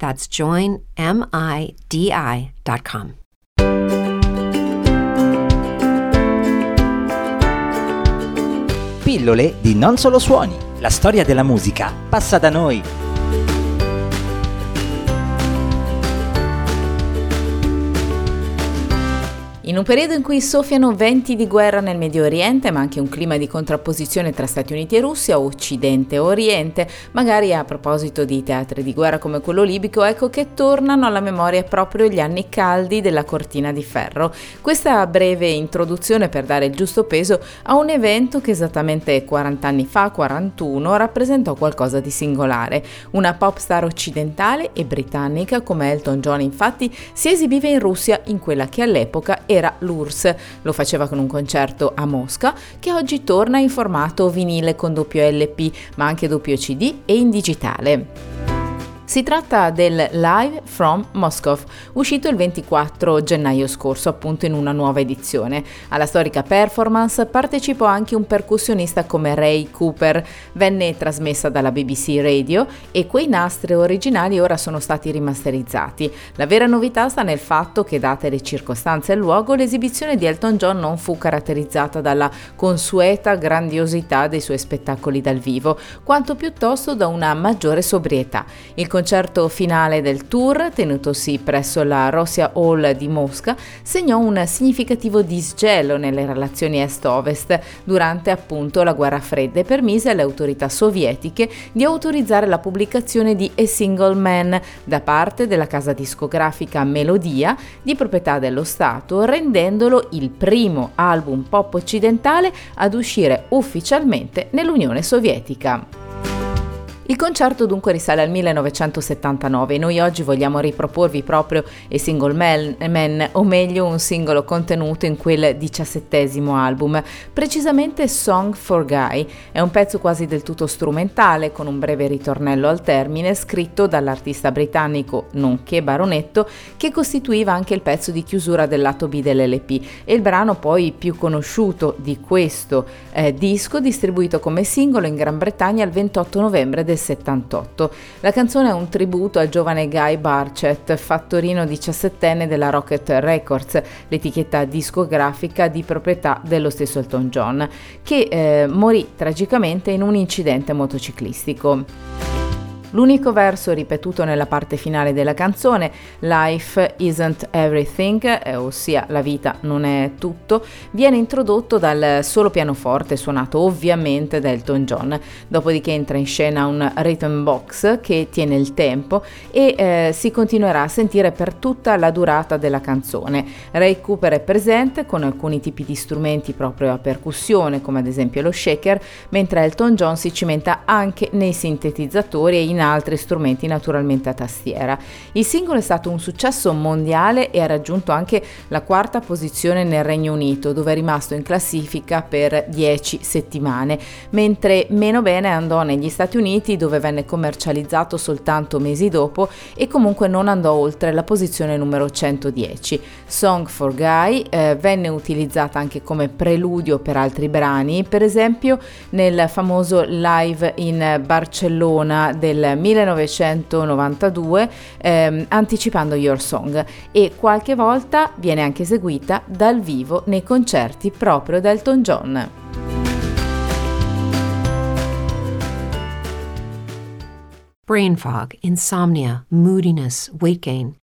That's joinmidi.com. Pillole di Non Solo Suoni. La storia della musica passa da noi. In un periodo in cui soffiano venti di guerra nel Medio Oriente, ma anche un clima di contrapposizione tra Stati Uniti e Russia, Occidente e Oriente, magari a proposito di teatri di guerra come quello libico, ecco che tornano alla memoria proprio gli anni caldi della cortina di ferro. Questa breve introduzione per dare il giusto peso a un evento che esattamente 40 anni fa, 41, rappresentò qualcosa di singolare. Una pop star occidentale e britannica come Elton John infatti si esibiva in Russia in quella che all'epoca era era l'URSS. Lo faceva con un concerto a Mosca che oggi torna in formato vinile con doppio LP, ma anche doppio CD e in digitale. Si tratta del Live from Moscow, uscito il 24 gennaio scorso, appunto in una nuova edizione. Alla storica performance partecipò anche un percussionista come Ray Cooper. Venne trasmessa dalla BBC Radio e quei nastri originali ora sono stati rimasterizzati. La vera novità sta nel fatto che, date le circostanze e il luogo, l'esibizione di Elton John non fu caratterizzata dalla consueta grandiosità dei suoi spettacoli dal vivo, quanto piuttosto da una maggiore sobrietà. Il concerto finale del tour, tenutosi presso la Rosia Hall di Mosca, segnò un significativo disgelo nelle relazioni est-ovest durante appunto la guerra fredda e permise alle autorità sovietiche di autorizzare la pubblicazione di A Single Man da parte della casa discografica Melodia di proprietà dello Stato, rendendolo il primo album pop occidentale ad uscire ufficialmente nell'Unione Sovietica. Il concerto dunque risale al 1979 e noi oggi vogliamo riproporvi proprio A Single Man, Man, o meglio un singolo contenuto in quel diciassettesimo album, precisamente Song for Guy. È un pezzo quasi del tutto strumentale con un breve ritornello al termine scritto dall'artista britannico nonché baronetto che costituiva anche il pezzo di chiusura del lato B dell'LP e il brano poi più conosciuto di questo eh, disco distribuito come singolo in Gran Bretagna il 28 novembre del 78. La canzone è un tributo al giovane Guy Barchett, fattorino diciassettenne della Rocket Records, l'etichetta discografica di proprietà dello stesso Elton John, che eh, morì tragicamente in un incidente motociclistico. L'unico verso ripetuto nella parte finale della canzone, Life isn't everything, eh, ossia la vita non è tutto, viene introdotto dal solo pianoforte suonato ovviamente da Elton John. Dopodiché entra in scena un rhythm box che tiene il tempo e eh, si continuerà a sentire per tutta la durata della canzone. Ray Cooper è presente con alcuni tipi di strumenti proprio a percussione, come ad esempio lo shaker, mentre Elton John si cimenta anche nei sintetizzatori e in altri strumenti naturalmente a tastiera. Il singolo è stato un successo mondiale e ha raggiunto anche la quarta posizione nel Regno Unito, dove è rimasto in classifica per 10 settimane, mentre meno bene andò negli Stati Uniti, dove venne commercializzato soltanto mesi dopo e comunque non andò oltre la posizione numero 110. Song for Guy eh, venne utilizzata anche come preludio per altri brani, per esempio nel famoso live in Barcellona del 1992 ehm, anticipando Your Song e qualche volta viene anche eseguita dal vivo nei concerti proprio da Elton John. Brain fog, insomnia, moodiness, weight gain.